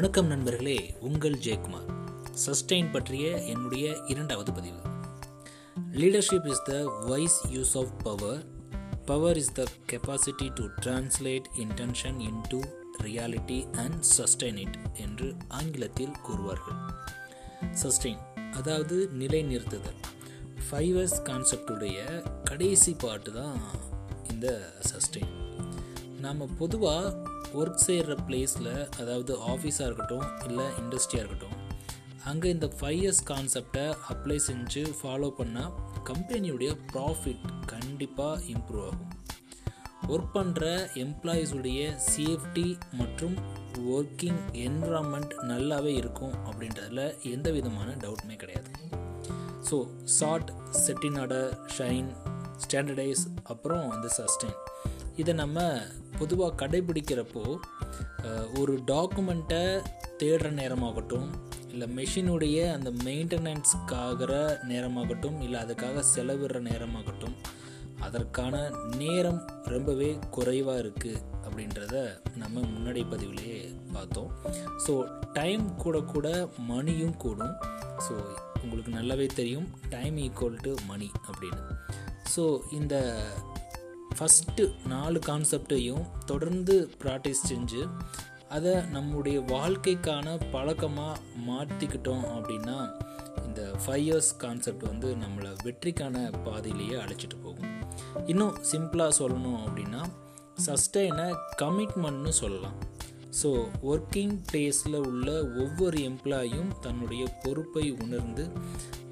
வணக்கம் நண்பர்களே உங்கள் ஜெயக்குமார். சஸ்டெயின் பற்றிய என்னுடைய இரண்டாவது பதிவு. Leadership is the wise use of power power is the capacity to translate intention into reality and sustain it என்று ஆங்கிலத்தில் கூறுவார்கள். சஸ்டெயின் அதாவது நிலைநிறுத்துதல். ஃபைவர்ஸ் கான்செப்டுடைய கடைசி பாட்டு தான் இந்த சஸ்டெயின் நாம் பொதுவாக ஒர்க் செய்கிற பிளேஸில் அதாவது ஆஃபீஸாக இருக்கட்டும் இல்லை இண்டஸ்ட்ரியாக இருக்கட்டும் அங்கே இந்த ஃபைவ் இயர்ஸ் கான்செப்டை அப்ளை செஞ்சு ஃபாலோ பண்ணால் கம்பெனியுடைய ப்ராஃபிட் கண்டிப்பாக இம்ப்ரூவ் ஆகும். ஒர்க் பண்ணுற எம்ப்ளாயீஸுடைய சேஃப்டி மற்றும் ஒர்க்கிங் என்விரான்மெண்ட் நல்லாவே இருக்கும் அப்படின்றதுல எந்த விதமான டவுட்டுமே கிடையாது. So sort set in shine standardise அப்புறம் வந்து சஸ்டெயின் இதை நம்ம பொதுவாக கடைபிடிக்கிறப்போ ஒரு டாக்குமெண்ட்டை தேடுற நேரமாகட்டும் இல்லை மெஷினுடைய அந்த மெயின்டெனன்ஸ்க்காகிற நேரமாகட்டும் இல்லை அதுக்காக செலவிடுற நேரமாகட்டும் அதற்கான நேரம் ரொம்பவே குறைவாக இருக்குது அப்படின்றத நம்ம முன்னாடி பதிவிலேயே பார்த்தோம். ஸோ டைம் கூட கூட மணியும் கூடும். ஸோ உங்களுக்கு நல்லாவே தெரியும் டைம் ஈக்குவல் டு மணி அப்படின்னு. ஸோ இந்த ஃபஸ்ட்டு நாலு கான்செப்டையும் தொடர்ந்து ப்ராக்டிஸ் செஞ்சு அதை நம்முடைய வாழ்க்கைக்கான பழக்கமாக மாற்றிக்கிட்டோம் அப்படின்னா இந்த ஃபைவ் இயர்ஸ் கான்செப்ட் வந்து நம்மளை வெற்றிக்கான பாதையிலேயே அழைச்சிட்டு போகும். இன்னும் சிம்பிளாக சொல்லணும் அப்படின்னா சஸ்டைனை கமிட்மெண்ட்னு சொல்லலாம். ஸோ ஒர்க்கிங் பிளேஸில் உள்ள ஒவ்வொரு எம்ப்ளாயும் தன்னுடைய பொறுப்பை உணர்ந்து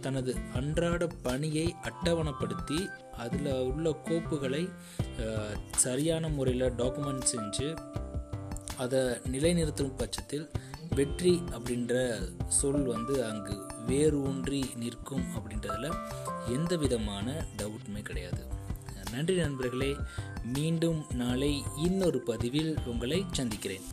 தனது அன்றாட பணியை அட்டவணைப்படுத்தி அதில் உள்ள கோப்புகளை சரியான முறையில் டாக்குமெண்ட் செஞ்சு அதை நிலைநிறுத்தும் பட்சத்தில் வெற்றி அப்படின்ற சொல் வந்து அங்கு வேறு ஊன்றி நிற்கும் அப்படின்றதுல எந்த விதமான டவுட்டுமே கிடையாது. நன்றி நண்பர்களே மீண்டும் நாளை இன்னொரு பதிவில் உங்களை சந்திக்கிறேன்.